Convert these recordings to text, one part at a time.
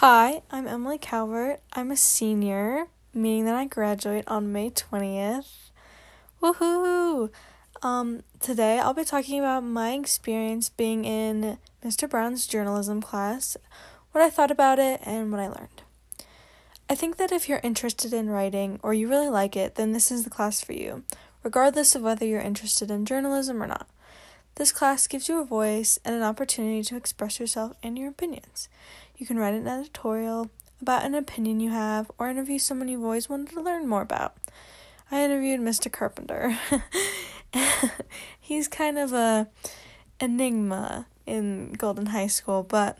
Hi, I'm Emily Calvert. I'm a senior, meaning that I graduate on May 20th. Woohoo! Um, today I'll be talking about my experience being in Mr. Brown's journalism class, what I thought about it, and what I learned. I think that if you're interested in writing or you really like it, then this is the class for you, regardless of whether you're interested in journalism or not. This class gives you a voice and an opportunity to express yourself and your opinions. You can write an editorial about an opinion you have or interview someone you've always wanted to learn more about. I interviewed Mr. Carpenter. He's kind of a enigma in Golden High School, but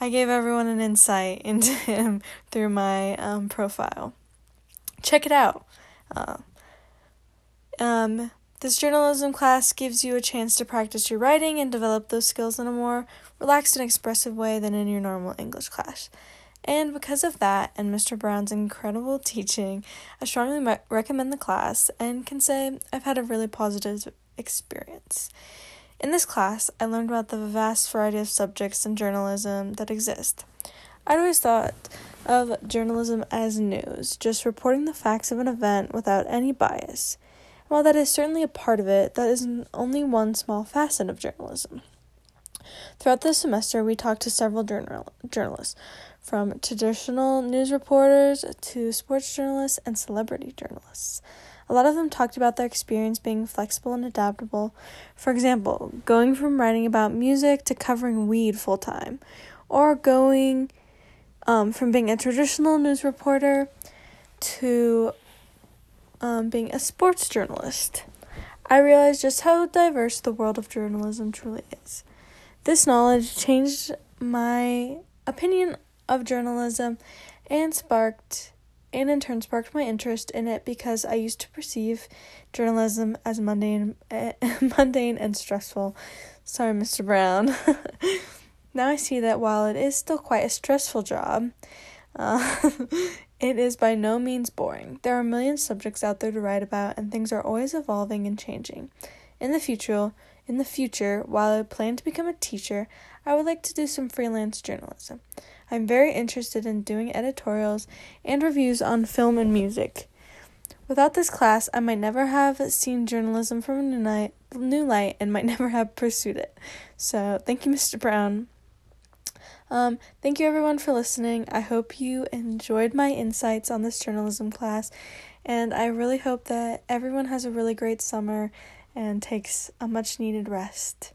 I gave everyone an insight into him through my um, profile. Check it out. Uh, um, this journalism class gives you a chance to practice your writing and develop those skills in a more relaxed and expressive way than in your normal English class. And because of that and Mr. Brown's incredible teaching, I strongly me- recommend the class and can say I've had a really positive experience. In this class, I learned about the vast variety of subjects in journalism that exist. I'd always thought of journalism as news, just reporting the facts of an event without any bias. While that is certainly a part of it, that is only one small facet of journalism. Throughout the semester, we talked to several journal- journalists, from traditional news reporters to sports journalists and celebrity journalists. A lot of them talked about their experience being flexible and adaptable. For example, going from writing about music to covering weed full time, or going um, from being a traditional news reporter to um, being a sports journalist. I realized just how diverse the world of journalism truly is. This knowledge changed my opinion of journalism and sparked and in turn sparked my interest in it because I used to perceive journalism as mundane, mundane and stressful. Sorry, Mr. Brown. now I see that while it is still quite a stressful job, uh, it is by no means boring. There are a million subjects out there to write about, and things are always evolving and changing. In the future, in the future, while I plan to become a teacher, I would like to do some freelance journalism. I'm very interested in doing editorials and reviews on film and music. Without this class, I might never have seen journalism from a new light, new light and might never have pursued it. So, thank you, Mr. Brown. Um, thank you, everyone, for listening. I hope you enjoyed my insights on this journalism class, and I really hope that everyone has a really great summer and takes a much needed rest.